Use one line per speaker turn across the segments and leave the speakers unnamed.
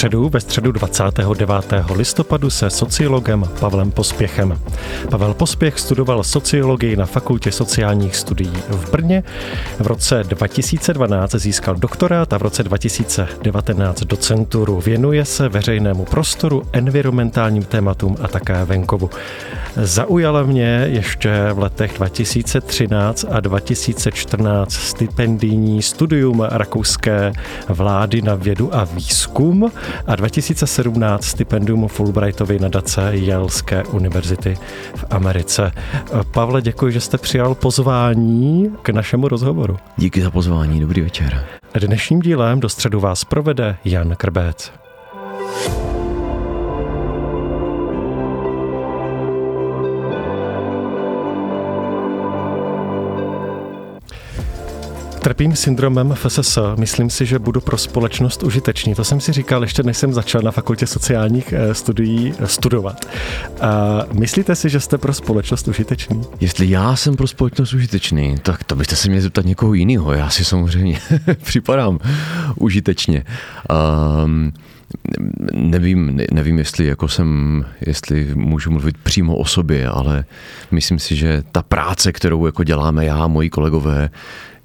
středu, ve středu 29. listopadu se sociologem Pavlem Pospěchem. Pavel Pospěch studoval sociologii na Fakultě sociálních studií v Brně. V roce 2012 získal doktorát a v roce 2019 docenturu. Věnuje se veřejnému prostoru, environmentálním tématům a také venkovu. Zaujala mě ještě v letech 2013 a 2014 stipendijní studium rakouské vlády na vědu a výzkum a 2017 stipendium Fulbrightovy nadace Yaleské univerzity v Americe. Pavle, děkuji, že jste přijal pozvání k našemu rozhovoru.
Díky za pozvání, dobrý večer.
Dnešním dílem do středu vás provede Jan Krbec. Trpím syndromem FSS. Myslím si, že budu pro společnost užitečný. To jsem si říkal ještě než jsem začal na fakultě sociálních eh, studií eh, studovat. A myslíte si, že jste pro společnost užitečný?
Jestli já jsem pro společnost užitečný, tak to byste se měli zeptat někoho jiného. Já si samozřejmě připadám užitečně. Um, nevím, nevím, jestli jako jsem, jestli můžu mluvit přímo o sobě, ale myslím si, že ta práce, kterou jako děláme já a moji kolegové,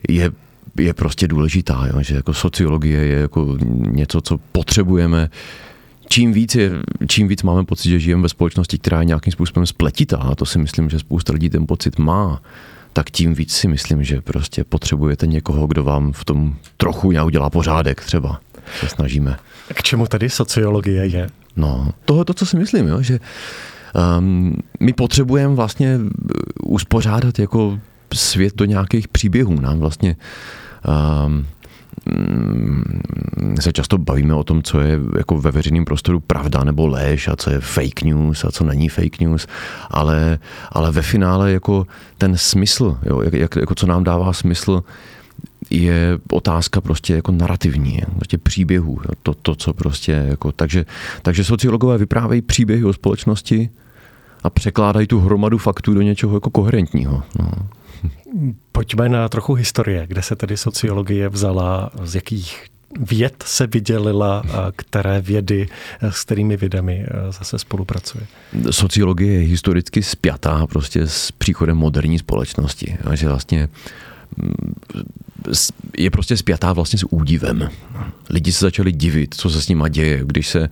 je je prostě důležitá, jo? že jako sociologie je jako něco, co potřebujeme. Čím víc, je, čím víc máme pocit, že žijeme ve společnosti, která je nějakým způsobem spletitá, a to si myslím, že spousta lidí ten pocit má, tak tím víc si myslím, že prostě potřebujete někoho, kdo vám v tom trochu nějak udělá pořádek třeba. Se snažíme.
K čemu tady sociologie je?
No, toho je to, co si myslím, jo? že um, my potřebujeme vlastně uspořádat jako svět do nějakých příběhů. Nám vlastně um, se často bavíme o tom, co je jako ve veřejném prostoru pravda nebo lež a co je fake news a co není fake news, ale, ale ve finále jako ten smysl, jo, jak, jak, jako co nám dává smysl, je otázka prostě jako narrativní, prostě příběhů, to, to co prostě jako, takže, takže sociologové vyprávějí příběhy o společnosti a překládají tu hromadu faktů do něčeho jako koherentního. No.
Pojďme na trochu historie, kde se tedy sociologie vzala, z jakých věd se vydělila, které vědy, s kterými vědami zase spolupracuje?
Sociologie je historicky spjatá prostě s příchodem moderní společnosti. Že vlastně je prostě spjatá vlastně s údivem. Lidi se začali divit, co se s nima děje, když se,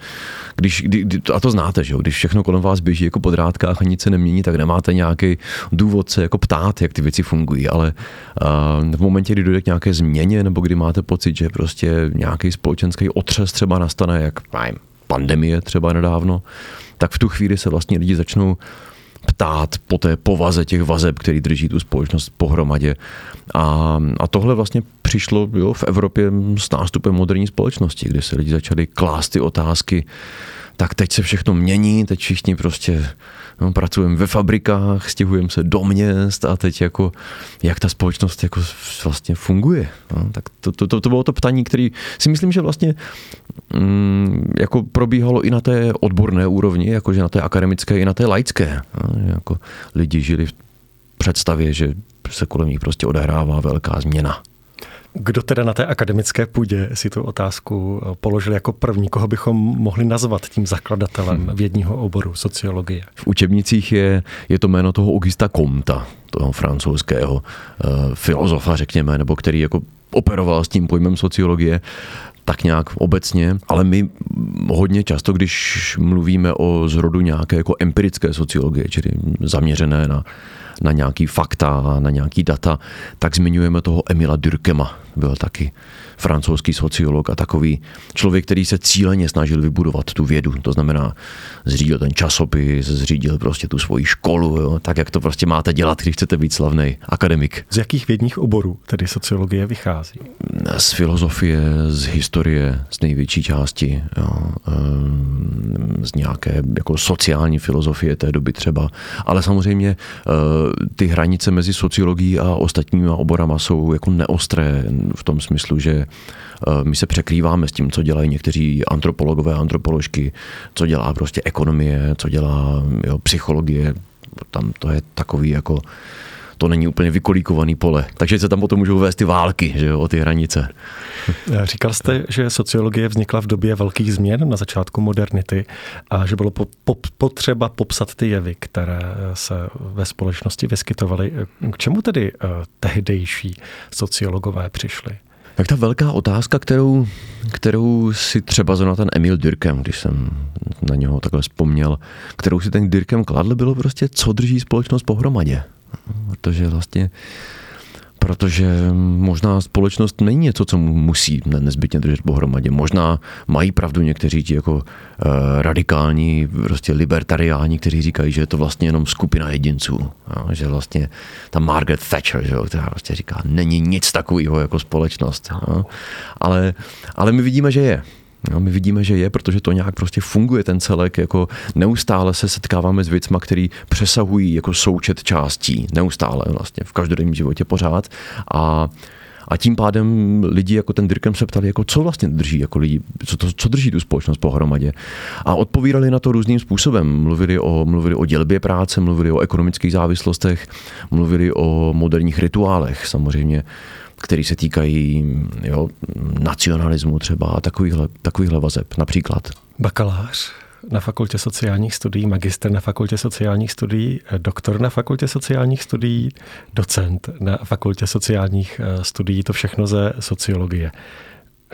když, kdy, a to znáte, že jo, když všechno kolem vás běží jako po drátkách a nic se nemění, tak nemáte nějaký důvod se jako ptát, jak ty věci fungují, ale uh, v momentě, kdy dojde k nějaké změně, nebo kdy máte pocit, že prostě nějaký společenský otřes třeba nastane, jak pandemie třeba nedávno, tak v tu chvíli se vlastně lidi začnou ptát po té povaze těch vazeb, který drží tu společnost pohromadě. A, a tohle vlastně přišlo jo, v Evropě s nástupem moderní společnosti, kde se lidi začali klást ty otázky, tak teď se všechno mění, teď všichni prostě no, pracujeme ve fabrikách, stěhujeme se do měst a teď jako, jak ta společnost jako vlastně funguje. No, tak to, to, to, to bylo to ptání, který si myslím, že vlastně mm, jako probíhalo i na té odborné úrovni, jakože na té akademické, i na té laické. No, jako lidi žili v představě, že se kolem nich prostě odehrává velká změna.
Kdo teda na té akademické půdě si tu otázku eh, položil jako první, koho bychom mohli nazvat tím zakladatelem hmm. vědního oboru sociologie?
V učebnicích je, je to jméno toho Augusta Comta, toho francouzského uh, filozofa, řekněme, nebo který jako operoval s tím pojmem sociologie tak nějak obecně, ale my hodně často, když mluvíme o zrodu nějaké jako empirické sociologie, čili zaměřené na na nějaký fakta, na nějaký data, tak zmiňujeme toho Emila Durkema, byl taky francouzský sociolog a takový člověk, který se cíleně snažil vybudovat tu vědu. To znamená, zřídil ten časopis, zřídil prostě tu svoji školu, jo, tak jak to prostě máte dělat, když chcete být slavný akademik.
Z jakých vědních oborů tedy sociologie vychází?
Z filozofie, z historie, z největší části, jo, ehm, z nějaké jako sociální filozofie té doby třeba. Ale samozřejmě eh, ty hranice mezi sociologií a ostatními oborama jsou jako neostré v tom smyslu, že my se překrýváme s tím, co dělají někteří antropologové antropoložky, co dělá prostě ekonomie, co dělá jo, psychologie. Tam to je takový jako to není úplně vykolíkovaný pole. Takže se tam potom můžou vést ty války, že jo, o ty hranice.
Říkal jste, že sociologie vznikla v době velkých změn na začátku modernity a že bylo po, po, potřeba popsat ty jevy, které se ve společnosti vyskytovaly. K čemu tedy tehdejší sociologové přišli?
Tak ta velká otázka, kterou, kterou si třeba zrovna ten Emil Dürkem, když jsem na něho takhle vzpomněl, kterou si ten Dürkem kladl, bylo prostě, co drží společnost pohromadě. Protože vlastně protože možná společnost není něco, co musí nezbytně držet pohromadě. Možná mají pravdu někteří ti jako uh, radikální, prostě libertariáni, kteří říkají, že je to vlastně jenom skupina jedinců. Jo? Že vlastně ta Margaret Thatcher, že jo, která vlastně říká, není nic takového jako společnost. Jo? Ale, ale my vidíme, že je. No, my vidíme, že je, protože to nějak prostě funguje ten celek, jako neustále se setkáváme s věcma, který přesahují jako součet částí, neustále vlastně v každodenním životě pořád a a tím pádem lidi jako ten Dirkem se ptali, jako co vlastně drží jako lidi, co, to, co drží tu společnost pohromadě. A odpovídali na to různým způsobem. Mluvili o, mluvili o dělbě práce, mluvili o ekonomických závislostech, mluvili o moderních rituálech samozřejmě který se týkají jo, nacionalismu třeba a takovýchhle, takovýchhle vazeb například.
Bakalář na fakultě sociálních studií, magister na fakultě sociálních studií, doktor na fakultě sociálních studií, docent na fakultě sociálních eh, studií, to všechno ze sociologie.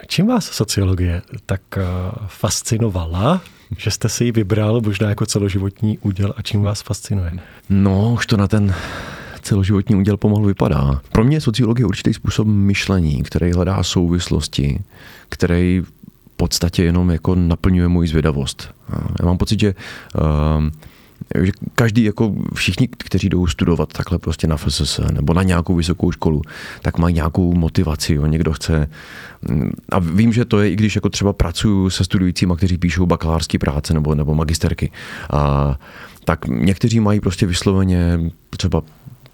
Čím vás sociologie tak eh, fascinovala, že jste si ji vybral možná jako celoživotní úděl a čím vás fascinuje?
No, už to na ten celoživotní úděl pomalu vypadá. Pro mě je sociologie určitý způsob myšlení, který hledá souvislosti, který v podstatě jenom jako naplňuje moji zvědavost. Já mám pocit, že uh, že každý, jako všichni, kteří jdou studovat takhle prostě na FSS nebo na nějakou vysokou školu, tak mají nějakou motivaci. Jo. Někdo chce, a vím, že to je, i když jako třeba pracuju se studujícíma, kteří píšou bakalářské práce nebo, nebo magisterky, a, tak někteří mají prostě vysloveně třeba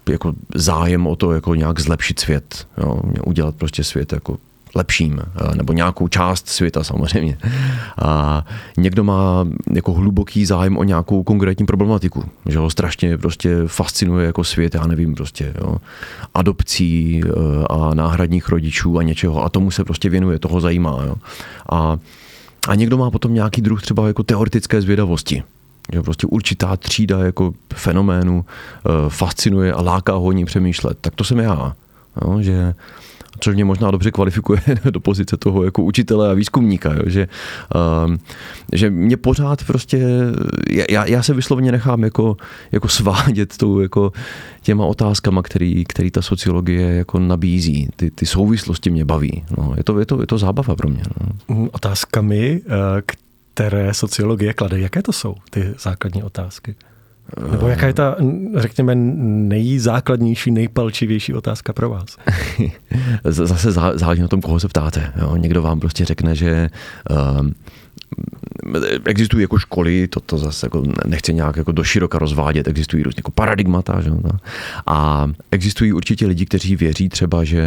jako zájem o to jako nějak zlepšit svět, jo, udělat prostě svět jako lepším, nebo nějakou část světa samozřejmě. A někdo má jako hluboký zájem o nějakou konkrétní problematiku, že ho strašně prostě fascinuje jako svět, já nevím, prostě jo, adopcí e, a náhradních rodičů a něčeho a tomu se prostě věnuje, toho zajímá. Jo. A, a někdo má potom nějaký druh třeba jako teoretické zvědavosti, že prostě určitá třída jako fenoménu eh, fascinuje a láká ho ní přemýšlet. Tak to jsem já. Jo, že což mě možná dobře kvalifikuje do pozice toho jako učitele a výzkumníka, jo, že, um, že mě pořád prostě, já, já se vyslovně nechám jako, jako svádět tou, jako těma otázkama, který, který ta sociologie jako nabízí. Ty, ty souvislosti mě baví. No, je, to, je, to, je to zábava pro mě.
No. Otázkami, eh, které sociologie klade. Jaké to jsou ty základní otázky? Nebo jaká je ta, řekněme, nejzákladnější, nejpalčivější otázka pro vás?
Zase záleží na tom, koho se ptáte. Jo? Někdo vám prostě řekne, že uh, existují jako školy, to, to zase jako nechci nějak jako doširoka rozvádět, existují různě jako paradigmata, že? a existují určitě lidi, kteří věří třeba, že,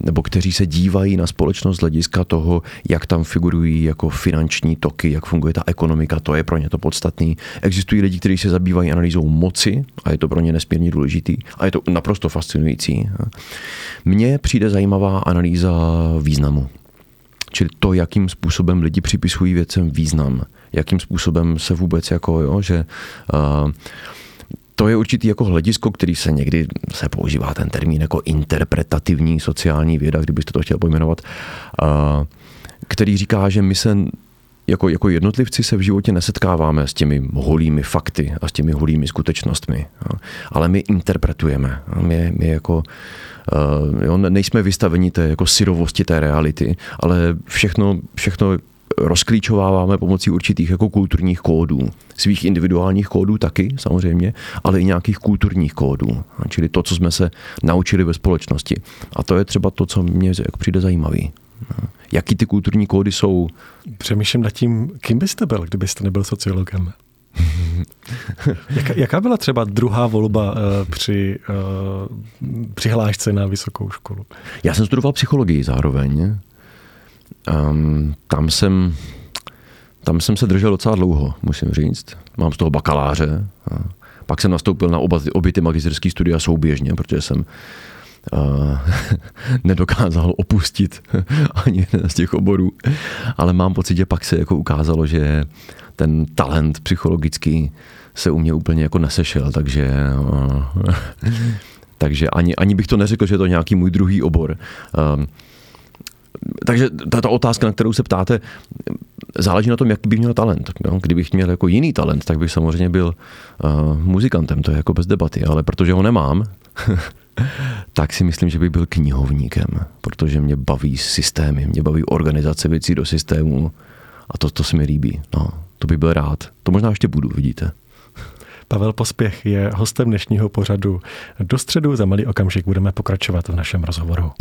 nebo kteří se dívají na společnost z hlediska toho, jak tam figurují jako finanční toky, jak funguje ta ekonomika, to je pro ně to podstatný. Existují lidi, kteří se zabývají analýzou moci a je to pro ně nesmírně důležitý a je to naprosto fascinující. Mně přijde zajímavá analýza významu. Čili to, jakým způsobem lidi připisují věcem význam, jakým způsobem se vůbec jako, jo, že uh, to je určitý jako hledisko, který se někdy se používá ten termín jako interpretativní sociální věda, kdybyste to chtěl pojmenovat, uh, který říká, že my se jako, jako jednotlivci se v životě nesetkáváme s těmi holými fakty a s těmi holými skutečnostmi, ale my interpretujeme. My, my jako Eh, jo, nejsme vystaveni té jako syrovosti té reality, ale všechno, všechno rozklíčováváme pomocí určitých jako kulturních kódů. Svých individuálních kódů taky, samozřejmě, ale i nějakých kulturních kódů. Čili to, co jsme se naučili ve společnosti. A to je třeba to, co mě přijde zajímavý. Jaký ty kulturní kódy jsou?
Přemýšlím nad tím, kým byste byl, kdybyste nebyl sociologem. jaká, jaká byla třeba druhá volba uh, při uh, přihlášce na vysokou školu?
Já jsem studoval psychologii zároveň. Um, tam jsem tam jsem se držel docela dlouho, musím říct. Mám z toho bakaláře. Pak jsem nastoupil na oba, obě ty magisterské studia souběžně, protože jsem nedokázal opustit ani z těch oborů. Ale mám pocit, že pak se jako ukázalo, že ten talent psychologický se u mě úplně jako nesešel, takže uh, takže ani, ani bych to neřekl, že je to nějaký můj druhý obor. Um, takže tato otázka, na kterou se ptáte, záleží na tom, jaký bych měl talent. Jo? Kdybych měl jako jiný talent, tak bych samozřejmě byl uh, muzikantem, to je jako bez debaty, ale protože ho nemám, tak si myslím, že bych byl knihovníkem, protože mě baví systémy, mě baví organizace věcí do systému a to, to se mi líbí. No, to bych byl rád. To možná ještě budu, vidíte.
Pavel Pospěch je hostem dnešního pořadu. Do středu za malý okamžik budeme pokračovat v našem rozhovoru.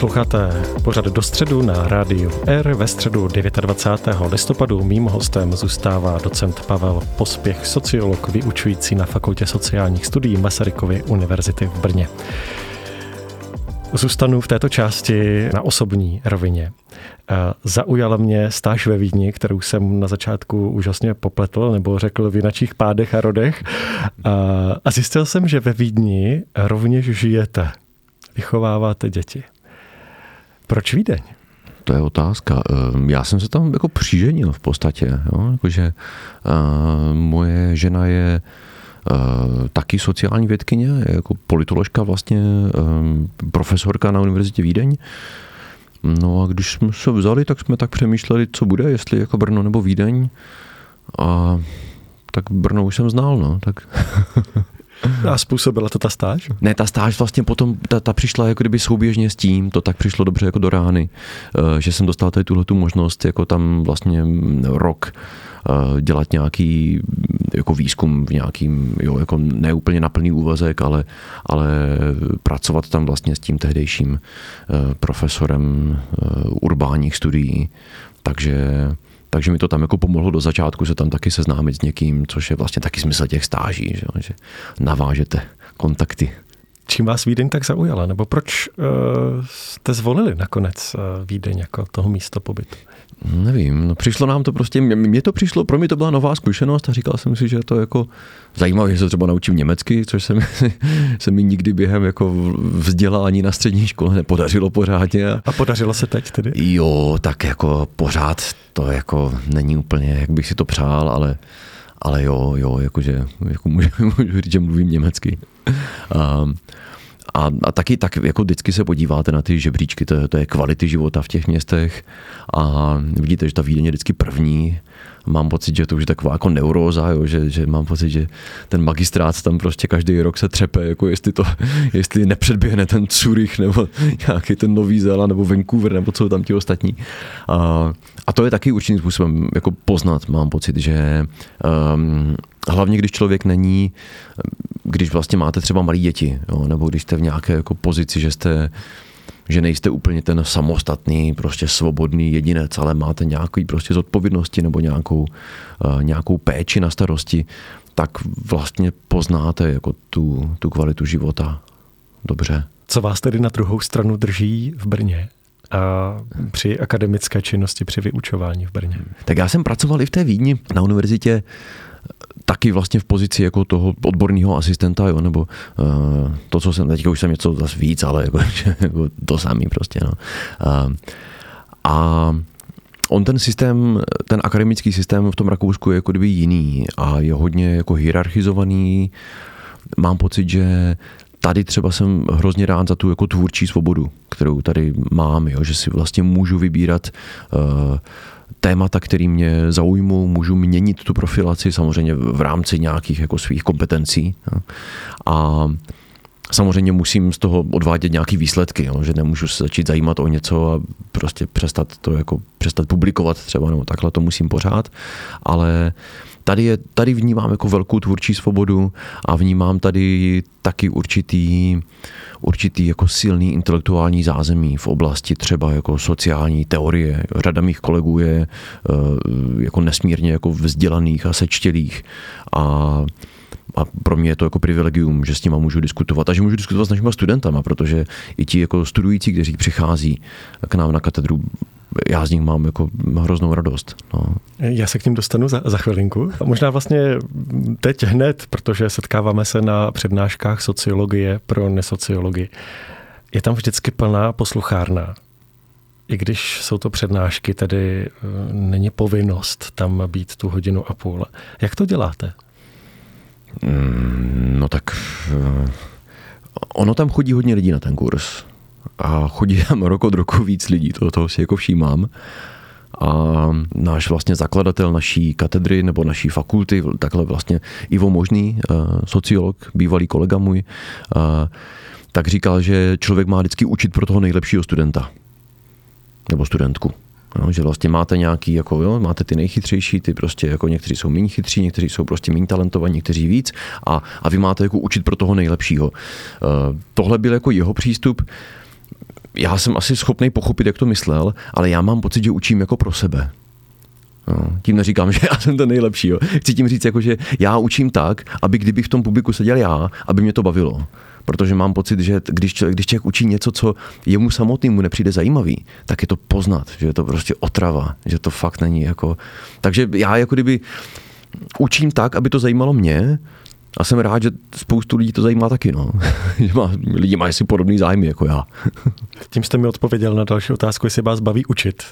Posloucháte pořad do středu na rádiu R. Ve středu 29. listopadu mým hostem zůstává docent Pavel Pospěch, sociolog vyučující na Fakultě sociálních studií Masarykovy univerzity v Brně. Zůstanu v této části na osobní rovině. Zaujala mě stáž ve Vídni, kterou jsem na začátku úžasně popletl, nebo řekl v jinačích pádech a rodech. A zjistil jsem, že ve Vídni rovněž žijete. Vychováváte děti. Proč Vídeň?
To je otázka. Ehm, já jsem se tam jako přiženil v podstatě. Jakože, moje žena je Uh, taky sociální vědkyně, jako politoložka vlastně, um, profesorka na Univerzitě Vídeň. No a když jsme se vzali, tak jsme tak přemýšleli, co bude, jestli jako Brno nebo Vídeň. A tak Brno už jsem znal, no. Tak
A způsobila to ta stáž?
Ne, ta stáž vlastně potom, ta, ta přišla jako kdyby souběžně s tím, to tak přišlo dobře jako do rány, eh, že jsem dostal tady tuhle tu možnost jako tam vlastně rok eh, dělat nějaký jako výzkum v nějakým, jo, jako neúplně naplný úvazek, ale, ale pracovat tam vlastně s tím tehdejším eh, profesorem urbánních studií. Takže takže mi to tam jako pomohlo do začátku se tam taky seznámit s někým, což je vlastně taky smysl těch stáží, že, že navážete kontakty.
Čím vás Vídeň tak zaujala? Nebo proč uh, jste zvolili nakonec uh, Vídeň jako toho místo pobytu?
Nevím, no přišlo nám to prostě, mně to přišlo, pro mě to byla nová zkušenost a říkal jsem si, že to jako zajímavé, že se třeba naučím německy, což se mi, se mi nikdy během jako vzdělání na střední škole nepodařilo pořádně.
A podařilo se teď tedy?
Jo, tak jako pořád to jako není úplně, jak bych si to přál, ale, ale jo, jo, jakože jako můžu, můžu říct, že mluvím německy. Um, a, a taky tak jako vždycky se podíváte na ty žebříčky, to, to je kvality života v těch městech a vidíte, že ta Vídeň je vždycky první. Mám pocit, že to už je taková jako neuróza, jo, že, že, mám pocit, že ten magistrát tam prostě každý rok se třepe, jako jestli to, jestli nepředběhne ten Zurich nebo nějaký ten Nový Zéland nebo Vancouver nebo co tam ti ostatní. A, a to je taky určitým způsobem jako poznat, mám pocit, že um, hlavně když člověk není, když vlastně máte třeba malé děti, jo, nebo když jste v nějaké jako pozici, že jste že nejste úplně ten samostatný, prostě svobodný jedinec, ale máte nějaký prostě zodpovědnosti nebo nějakou, uh, nějakou péči na starosti, tak vlastně poznáte jako tu, tu kvalitu života dobře.
Co vás tedy na druhou stranu drží v Brně? a při akademické činnosti, při vyučování v Brně?
Tak já jsem pracoval i v té Vídni na univerzitě taky vlastně v pozici jako toho odborného asistenta, jo, nebo uh, to, co jsem, teďka už jsem něco zase víc, ale jako, jako to samý prostě, no. Uh, a on ten systém, ten akademický systém v tom Rakousku je jako kdyby jiný a je hodně jako hierarchizovaný. Mám pocit, že tady třeba jsem hrozně rád za tu jako tvůrčí svobodu, kterou tady mám, jo, že si vlastně můžu vybírat uh, témata, které mě zaujmou, můžu měnit tu profilaci samozřejmě v rámci nějakých jako svých kompetencí. A samozřejmě musím z toho odvádět nějaké výsledky, jo, že nemůžu se začít zajímat o něco a prostě přestat to jako přestat publikovat třeba, nebo takhle to musím pořád, ale tady, je, tady vnímám jako velkou tvůrčí svobodu a vnímám tady taky určitý, určitý jako silný intelektuální zázemí v oblasti třeba jako sociální teorie. Řada mých kolegů je eh, jako nesmírně jako vzdělaných a sečtělých a a pro mě je to jako privilegium, že s nima můžu diskutovat a že můžu diskutovat s našimi studentama, protože i ti jako studující, kteří přichází k nám na katedru, já z nich mám jako hroznou radost. No.
Já se k ním dostanu za, za chvilinku. A možná vlastně teď hned, protože setkáváme se na přednáškách sociologie pro nesociologii. Je tam vždycky plná posluchárna. I když jsou to přednášky, tedy eh, není povinnost tam být tu hodinu a půl. Jak to děláte?
Mm, no tak eh, ono tam chodí hodně lidí na ten kurz a chodí tam rok od roku víc lidí, to toho si jako všímám. A náš vlastně zakladatel naší katedry nebo naší fakulty, takhle vlastně Ivo Možný, eh, sociolog, bývalý kolega můj, eh, tak říkal, že člověk má vždycky učit pro toho nejlepšího studenta nebo studentku. No, že vlastně máte nějaký, jako jo, máte ty nejchytřejší, ty prostě jako někteří jsou méně chytří, někteří jsou prostě méně talentovaní, někteří víc a, a vy máte jako učit pro toho nejlepšího. Uh, tohle byl jako jeho přístup. Já jsem asi schopný pochopit, jak to myslel, ale já mám pocit, že učím jako pro sebe. No, tím neříkám, že já jsem ten nejlepší. Jo. Chci tím říct, jako, že já učím tak, aby kdybych v tom publiku seděl já, aby mě to bavilo protože mám pocit, že když člověk, když člověk učí něco, co jemu samotnému nepřijde zajímavý, tak je to poznat, že je to prostě otrava, že to fakt není jako... Takže já jako kdyby učím tak, aby to zajímalo mě, a jsem rád, že spoustu lidí to zajímá taky, no. že má, lidi mají si podobný zájmy jako já.
Tím jste mi odpověděl na další otázku, jestli vás baví učit.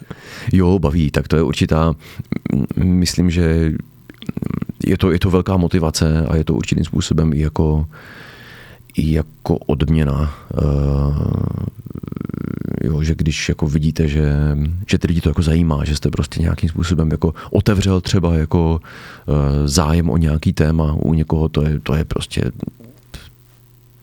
Jo, baví, tak to je určitá, myslím, že je to, je to velká motivace a je to určitým způsobem i jako i jako odměna, eh, jo, že když jako vidíte, že, že ty lidi to jako zajímá, že jste prostě nějakým způsobem jako otevřel třeba jako eh, zájem o nějaký téma u někoho, to je, to je prostě,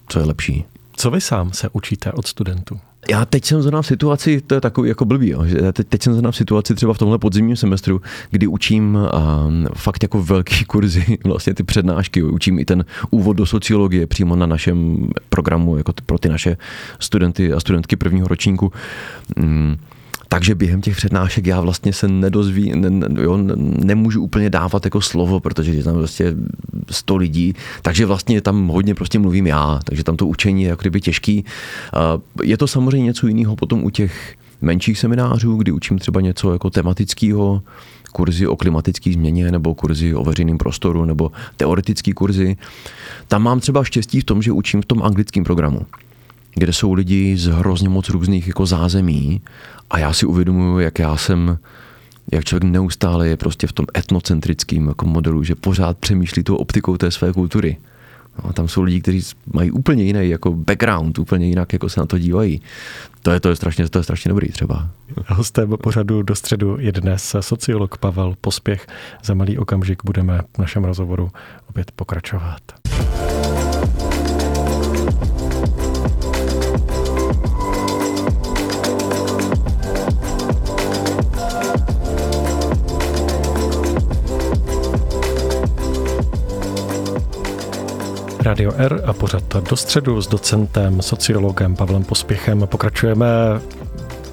co je lepší.
Co vy sám se učíte od studentů?
Já teď jsem zrovna v situaci, to je takový jako blbý, jo, že teď, teď jsem zrovna v situaci třeba v tomhle podzimním semestru, kdy učím uh, fakt jako velký kurzy, vlastně ty přednášky, učím i ten úvod do sociologie přímo na našem programu jako pro ty naše studenty a studentky prvního ročníku. Um, takže během těch přednášek já vlastně se nedozví, ne, ne, jo, nemůžu úplně dávat jako slovo, protože je tam prostě 100 lidí, takže vlastně tam hodně prostě mluvím já, takže tam to učení je jako kdyby těžký. Je to samozřejmě něco jiného potom u těch menších seminářů, kdy učím třeba něco jako tematického, kurzy o klimatické změně nebo kurzy o veřejném prostoru nebo teoretické kurzy. Tam mám třeba štěstí v tom, že učím v tom anglickém programu kde jsou lidi z hrozně moc různých jako zázemí a já si uvědomuji, jak já jsem jak člověk neustále je prostě v tom etnocentrickém jako modelu, že pořád přemýšlí tou optikou té své kultury. No, tam jsou lidi, kteří mají úplně jiný jako background, úplně jinak jako se na to dívají. To je, to je, strašně, to je strašně dobrý třeba.
Hostem pořadu do středu je dnes sociolog Pavel Pospěch. Za malý okamžik budeme v našem rozhovoru opět pokračovat. Radio R a pořad do středu s docentem, sociologem Pavlem Pospěchem. Pokračujeme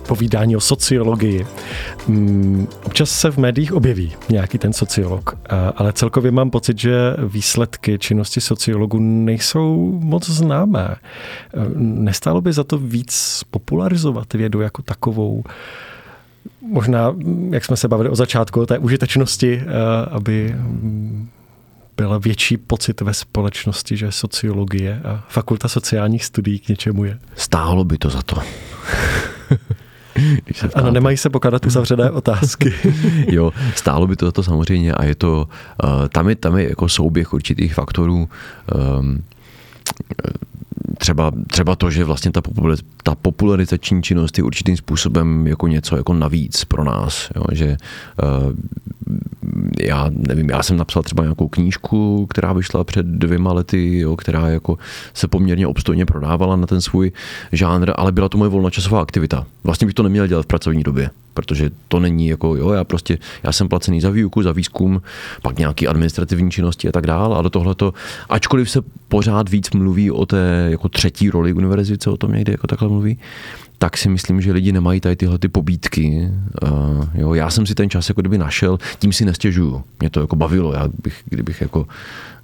povídání o sociologii. Mm, občas se v médiích objeví nějaký ten sociolog, ale celkově mám pocit, že výsledky činnosti sociologů nejsou moc známé. Nestálo by za to víc popularizovat vědu jako takovou? Možná, jak jsme se bavili o začátku, o té užitečnosti, aby byl větší pocit ve společnosti, že sociologie a fakulta sociálních studií k něčemu je?
Stálo by to za to.
ano, nemají se pokládat uzavřené otázky.
jo, stálo by to za to samozřejmě a je to, uh, tam je, tam je jako souběh určitých faktorů. Um, třeba, třeba to, že vlastně ta, ta popularizační činnost je určitým způsobem jako něco jako navíc pro nás. Jo? Že uh, já nevím, já jsem napsal třeba nějakou knížku, která vyšla před dvěma lety, jo, která jako se poměrně obstojně prodávala na ten svůj žánr, ale byla to moje volnočasová aktivita. Vlastně bych to neměl dělat v pracovní době, protože to není jako, jo, já prostě, já jsem placený za výuku, za výzkum, pak nějaký administrativní činnosti a tak dál a do tohleto, ačkoliv se pořád víc mluví o té jako třetí roli univerzity, o tom někdy jako takhle mluví, tak si myslím, že lidi nemají tady tyhle ty pobídky. Uh, jo, já jsem si ten čas jako kdyby našel, tím si nestěžuju. Mě to jako bavilo, já bych, kdybych jako,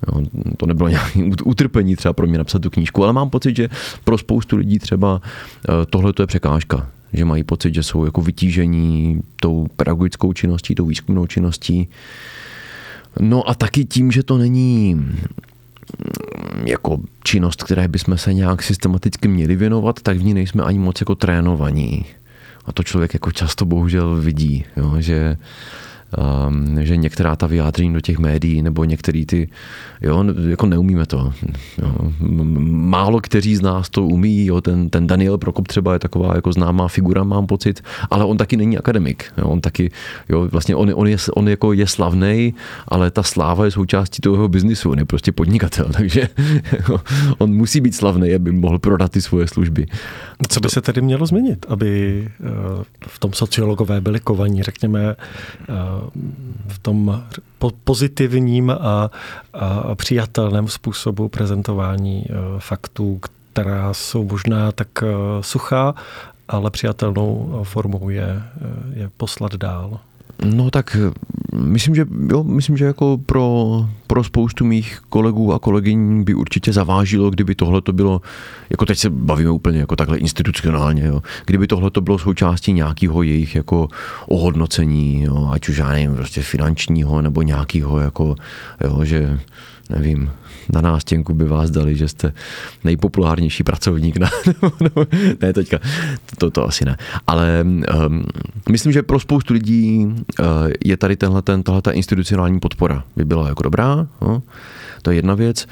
jo, to nebylo nějaké utrpení třeba pro mě napsat tu knížku, ale mám pocit, že pro spoustu lidí třeba eh, tohle to je překážka, že mají pocit, že jsou jako vytížení tou pedagogickou činností, tou výzkumnou činností. No a taky tím, že to není jako činnost, které bychom se nějak systematicky měli věnovat, tak v ní nejsme ani moc jako trénovaní. A to člověk jako často bohužel vidí, jo, že um, že některá ta vyjádření do těch médií nebo některý ty, jo, jako neumíme to. Jo. Málo kteří z nás to umí, jo, ten, ten Daniel Prokop třeba je taková jako známá figura, mám pocit, ale on taky není akademik. Jo. On taky, jo, vlastně on, on, je, on jako je slavný, ale ta sláva je součástí toho biznisu, on je prostě podnikatel, takže jako, on musí být slavný, aby mohl prodat ty svoje služby.
Co by se tedy mělo změnit, aby eh, v tom sociologové byli kovaní, řekněme, eh, v tom pozitivním a, a přijatelném způsobu prezentování eh, faktů, která jsou možná tak suchá, ale přijatelnou formou je, je poslat dál.
No tak eh, myslím, že jo, myslím, že jako pro, pro spoustu mých kolegů a kolegyň by určitě zavážilo, kdyby tohle to bylo, jako teď se bavíme úplně jako takhle institucionálně, jo, kdyby tohle to bylo součástí nějakého jejich jako ohodnocení, jo, ať už já nevím, prostě finančního nebo nějakého jako, jo, že nevím, na nástěnku by vás dali, že jste nejpopulárnější pracovník. Na, ne, teďka, to, to asi ne. Ale um, myslím, že pro spoustu lidí uh, je tady tenhle, ten, tato institucionální podpora by byla jako dobrá. No? To je jedna věc.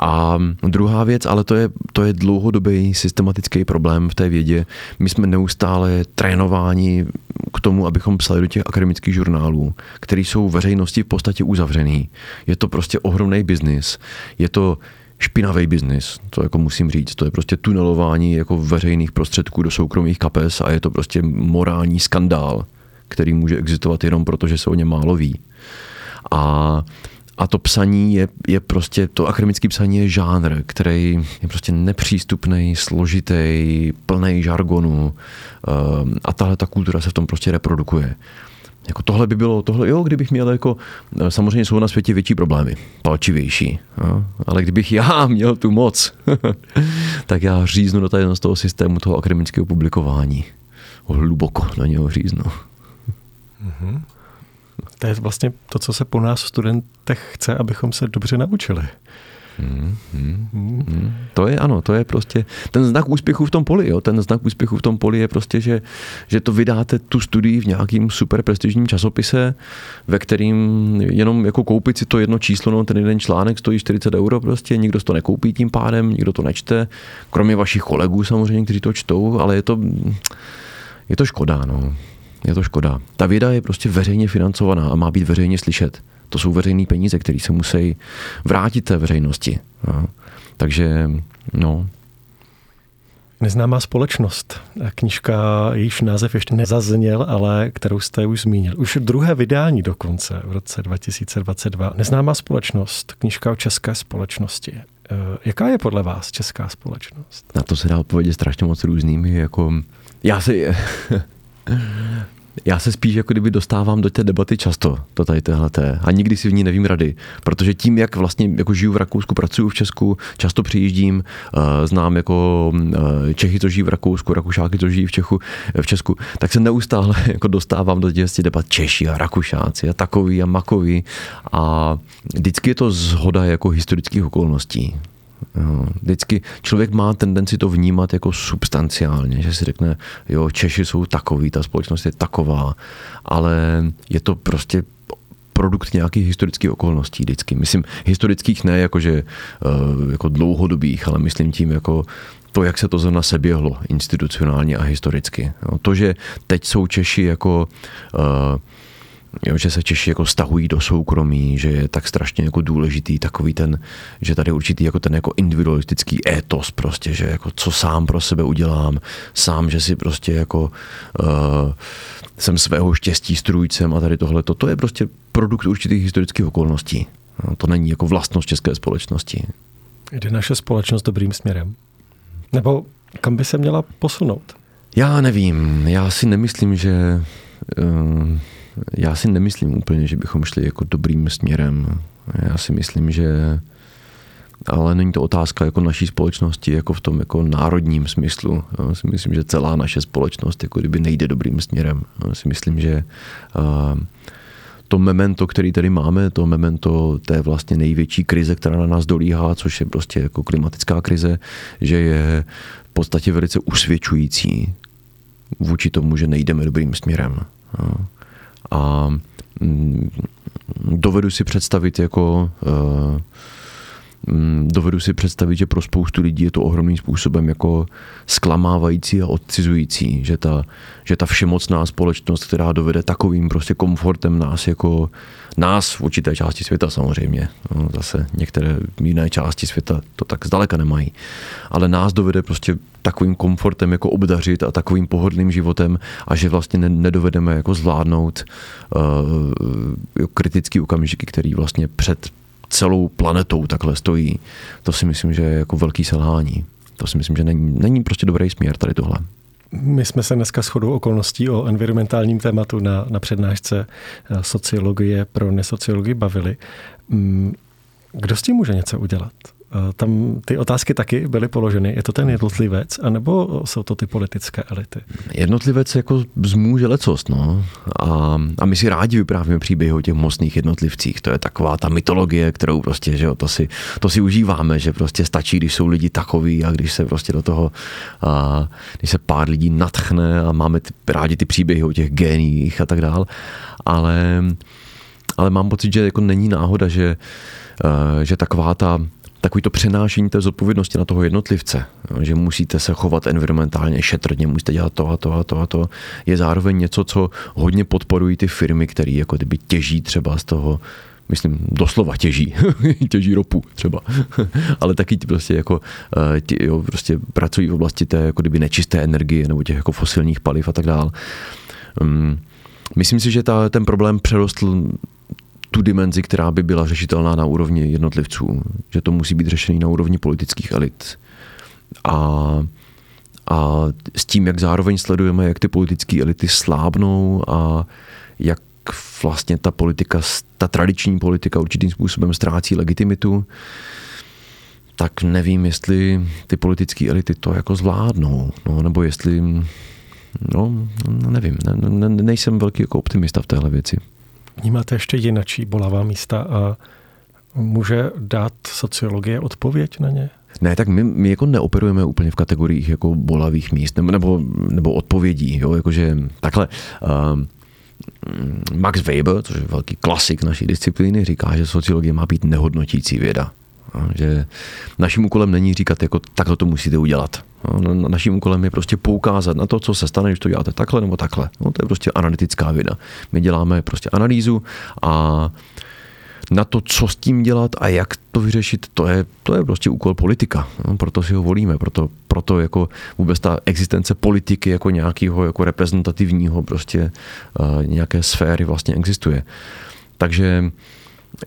A druhá věc, ale to je, to je dlouhodobý systematický problém v té vědě. My jsme neustále trénováni k tomu, abychom psali do těch akademických žurnálů, které jsou veřejnosti v podstatě uzavřený. Je to prostě ohromný biznis. Je to špinavý biznis, to jako musím říct. To je prostě tunelování jako veřejných prostředků do soukromých kapes a je to prostě morální skandál, který může existovat jenom proto, že se o něm málo ví. A a to psaní je, je prostě, to akademické psaní je žánr, který je prostě nepřístupný, složitý, plný žargonu ehm, a tahle ta kultura se v tom prostě reprodukuje. Jako tohle by bylo, tohle, jo, kdybych měl jako, eh, samozřejmě jsou na světě větší problémy, palčivější, jo, ale kdybych já měl tu moc, tak já říznu do tady z toho systému toho akademického publikování. Hluboko na něho říznu. Mm-hmm.
To je vlastně to, co se po nás studentech chce, abychom se dobře naučili. Hmm,
hmm, hmm. To je ano, to je prostě ten znak úspěchu v tom poli. Jo? Ten znak úspěchu v tom poli je prostě, že, že to vydáte tu studii v nějakým super prestižním časopise, ve kterým jenom jako koupit si to jedno číslo, no ten jeden článek stojí 40 euro prostě, nikdo to nekoupí tím pádem, nikdo to nečte, kromě vašich kolegů samozřejmě, kteří to čtou, ale je to, je to škoda. No je to škoda. Ta věda je prostě veřejně financovaná a má být veřejně slyšet. To jsou veřejné peníze, které se musí vrátit té veřejnosti. No. Takže, no,
Neznámá společnost. Knižka, jejíž název ještě nezazněl, ale kterou jste už zmínil. Už druhé vydání dokonce v roce 2022. Neznámá společnost, knižka o české společnosti. E, jaká je podle vás česká společnost?
Na to se dá odpovědět strašně moc různými. Jako já si já se spíš jako kdyby dostávám do té debaty často, to tady téhleté, a nikdy si v ní nevím rady, protože tím, jak vlastně jako žiju v Rakousku, pracuji v Česku, často přijíždím, uh, znám jako uh, Čechy, co žijí v Rakousku, Rakušáky, co žijí v, Čechu, v Česku, tak se neustále jako dostávám do těch debat. Češi a Rakušáci a takový a makový a vždycky je to zhoda jako historických okolností. Jo. Vždycky člověk má tendenci to vnímat jako substanciálně, že si řekne, jo, Češi jsou takový, ta společnost je taková, ale je to prostě produkt nějakých historických okolností vždycky. Myslím, historických ne jakože eh, jako dlouhodobých, ale myslím tím jako to, jak se to zrovna seběhlo institucionálně a historicky. To, že teď jsou Češi jako uh, jo, že se Češi jako stahují do soukromí, že je tak strašně jako důležitý takový ten, že tady určitý jako ten jako individualistický étos prostě, že jako co sám pro sebe udělám, sám, že si prostě jako uh, jsem svého štěstí strůjcem a tady tohle, to je prostě produkt určitých historických okolností. No, to není jako vlastnost české společnosti.
Jde naše společnost dobrým směrem? Nebo kam by se měla posunout?
Já nevím. Já si nemyslím, že uh, já si nemyslím úplně, že bychom šli jako dobrým směrem. Já si myslím, že ale není to otázka jako naší společnosti jako v tom jako národním smyslu. Já si myslím, že celá naše společnost jako kdyby nejde dobrým směrem. Já si myslím, že to memento, který tady máme, to memento té vlastně největší krize, která na nás dolíhá, což je prostě jako klimatická krize, že je v podstatě velice usvědčující vůči tomu, že nejdeme dobrým směrem. A mm, dovedu si představit jako Mm, dovedu si představit, že pro spoustu lidí je to ohromným způsobem jako zklamávající a odcizující, že ta, že ta všemocná společnost, která dovede takovým prostě komfortem nás jako nás v určité části světa samozřejmě, no, zase některé jiné části světa to tak zdaleka nemají, ale nás dovede prostě takovým komfortem jako obdařit a takovým pohodlným životem a že vlastně nedovedeme jako zvládnout uh, kritický okamžiky, který vlastně před celou planetou takhle stojí, to si myslím, že je jako velký selhání. To si myslím, že není, není prostě dobrý směr tady tohle.
My jsme se dneska shodou okolností o environmentálním tématu na, na přednášce eh, sociologie pro nesociologii bavili. Mm, kdo s tím může něco udělat? Eh, tam ty otázky taky byly položeny. Je to ten jednotlivec, anebo jsou to ty politické elity?
Jednotlivec jako zmůže lecost, no. A, a my si rádi vyprávíme příběhy o těch mocných jednotlivcích. To je taková ta mytologie, kterou prostě, že jo, to si, to si užíváme, že prostě stačí, když jsou lidi takový a když se prostě do toho, a, když se pár lidí natchne a máme ty, rádi ty příběhy o těch géniích a tak dál. Ale, ale mám pocit, že jako není náhoda, že, že taková ta takový to přenášení té zodpovědnosti na toho jednotlivce, že musíte se chovat environmentálně šetrně, musíte dělat to a to a to a to, je zároveň něco, co hodně podporují ty firmy, které jako kdyby těží třeba z toho, myslím, doslova těží, těží ropu třeba, ale taky prostě jako eh, tě, jo, prostě pracují v oblasti té jako kdyby nečisté energie nebo těch jako fosilních paliv a tak dál. Um, myslím si, že ta, ten problém přerostl tu dimenzi, která by byla řešitelná na úrovni jednotlivců, že to musí být řešený na úrovni politických elit. A, a s tím, jak zároveň sledujeme, jak ty politické elity slábnou a jak vlastně ta politika, ta tradiční politika určitým způsobem ztrácí legitimitu, tak nevím, jestli ty politické elity to jako zvládnou, no, nebo jestli, no, nevím, ne, ne, nejsem velký jako optimista v téhle věci.
Vnímáte ještě jinačí bolavá místa a může dát sociologie odpověď na ně?
Ne, tak my, my jako neoperujeme úplně v kategoriích jako bolavých míst nebo, nebo, nebo odpovědí, jo, jakože takhle. Uh, Max Weber, což je velký klasik naší disciplíny, říká, že sociologie má být nehodnotící věda. Že naším úkolem není říkat, jako takhle to musíte udělat. No, naším úkolem je prostě poukázat na to, co se stane, když to děláte takhle nebo takhle. No, to je prostě analytická věda. My děláme prostě analýzu a na to, co s tím dělat a jak to vyřešit, to je, to je prostě úkol politika. No, proto si ho volíme, proto, proto jako vůbec ta existence politiky jako nějakého jako reprezentativního prostě uh, nějaké sféry vlastně existuje. Takže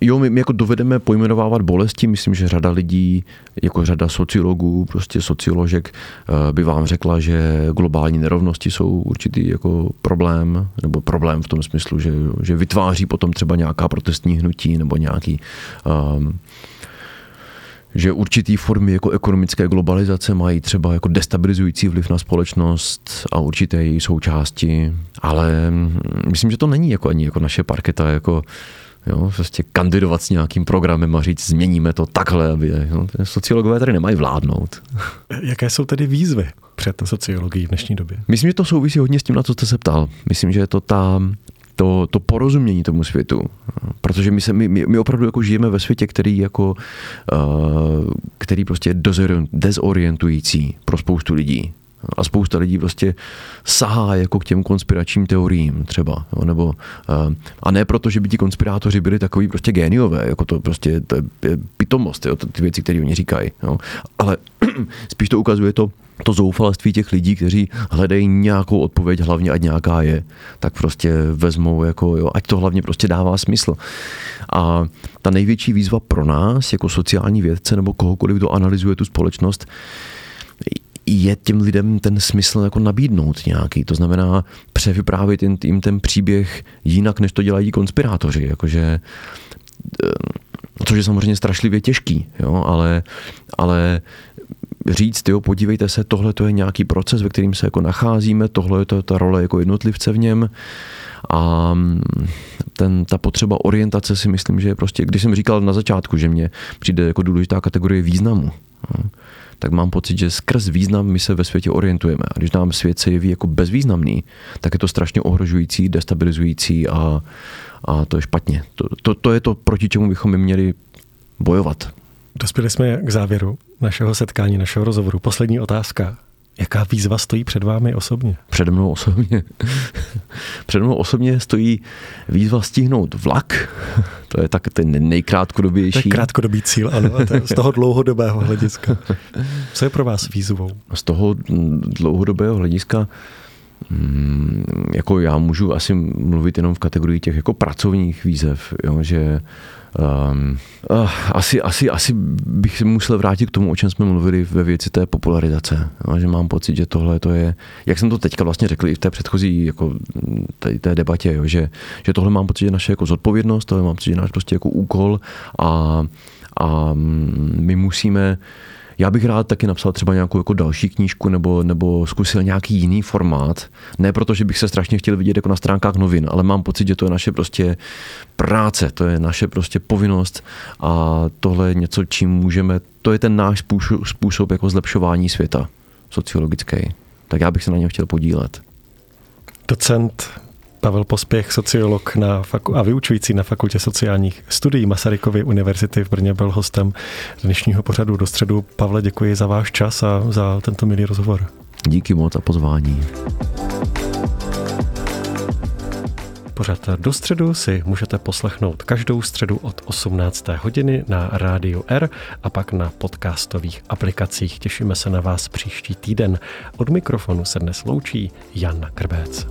Jo, my, my jako dovedeme pojmenovávat bolesti, myslím, že řada lidí, jako řada sociologů, prostě socioložek eh, by vám řekla, že globální nerovnosti jsou určitý jako problém, nebo problém v tom smyslu, že, že vytváří potom třeba nějaká protestní hnutí nebo nějaký um, že určitý formy jako ekonomické globalizace mají třeba jako destabilizující vliv na společnost a určité její součásti, ale hm, myslím, že to není jako ani jako naše parketa, jako Jo, prostě kandidovat s nějakým programem a říct, změníme to takhle, aby jo, sociologové tady nemají vládnout.
Jaké jsou tedy výzvy před sociologií v dnešní době?
Myslím, že to souvisí hodně s tím, na co jste se ptal. Myslím, že je to ta, to, to porozumění tomu světu. Protože my, se, my, my opravdu jako žijeme ve světě, který, jako, uh, který prostě je dezorientující pro spoustu lidí. A spousta lidí prostě sahá jako k těm konspiračním teoriím třeba. Jo, nebo, eh, a ne proto, že by ti konspirátoři byli takový prostě géniové, jako to prostě to je pitomost, jo, ty věci, které oni říkají. Jo. Ale spíš to ukazuje to, to zoufalství těch lidí, kteří hledají nějakou odpověď, hlavně ať nějaká je, tak prostě vezmou, jako, jo, ať to hlavně prostě dává smysl. A ta největší výzva pro nás, jako sociální vědce nebo kohokoliv, kdo analyzuje tu společnost, je těm lidem ten smysl jako nabídnout nějaký. To znamená převyprávět jim, jim ten příběh jinak, než to dělají konspirátoři. Jakože, eh, což je samozřejmě strašlivě těžký, jo, ale, ale říct, jo, podívejte se, tohle to je nějaký proces, ve kterým se jako nacházíme, tohle je to ta role jako jednotlivce v něm a ten, ta potřeba orientace si myslím, že je prostě, když jsem říkal na začátku, že mě přijde jako důležitá kategorie významu, jo, tak mám pocit, že skrz význam my se ve světě orientujeme. A když nám svět se jeví jako bezvýznamný, tak je to strašně ohrožující, destabilizující a, a to je špatně. To, to, to je to, proti čemu bychom měli bojovat.
Dospěli jsme k závěru našeho setkání, našeho rozhovoru. Poslední otázka. Jaká výzva stojí před vámi osobně?
Přede mnou osobně. před mnou osobně stojí výzva stihnout vlak. to je tak ten nejkrátkodobější.
To je krátkodobý cíl, ano. A to je z toho dlouhodobého hlediska. Co je pro vás výzvou?
Z toho dlouhodobého hlediska mm, jako já můžu asi mluvit jenom v kategorii těch jako pracovních výzev, jo, že Um, uh, asi, asi, asi bych musel vrátit k tomu, o čem jsme mluvili ve věci té popularizace. No, že mám pocit, že tohle to je, jak jsem to teďka vlastně řekl i v té předchozí jako, té, té debatě, jo, že, že tohle mám pocit, že naše jako zodpovědnost, tohle mám pocit, že náš prostě jako úkol a, a my musíme já bych rád taky napsal třeba nějakou jako další knížku nebo, nebo zkusil nějaký jiný formát. Ne proto, že bych se strašně chtěl vidět jako na stránkách novin, ale mám pocit, že to je naše prostě práce, to je naše prostě povinnost a tohle je něco, čím můžeme, to je ten náš způsob, jako zlepšování světa sociologický. Tak já bych se na něm chtěl podílet.
Docent Pavel Pospěch, sociolog na faku- a vyučující na Fakultě sociálních studií Masarykovy univerzity v Brně, byl hostem dnešního pořadu do středu. Pavle, děkuji za váš čas a za tento milý rozhovor.
Díky moc za pozvání.
Pořád do středu si můžete poslechnout každou středu od 18. hodiny na rádiu R a pak na podcastových aplikacích. Těšíme se na vás příští týden. Od mikrofonu se dnes loučí Jan Krbec.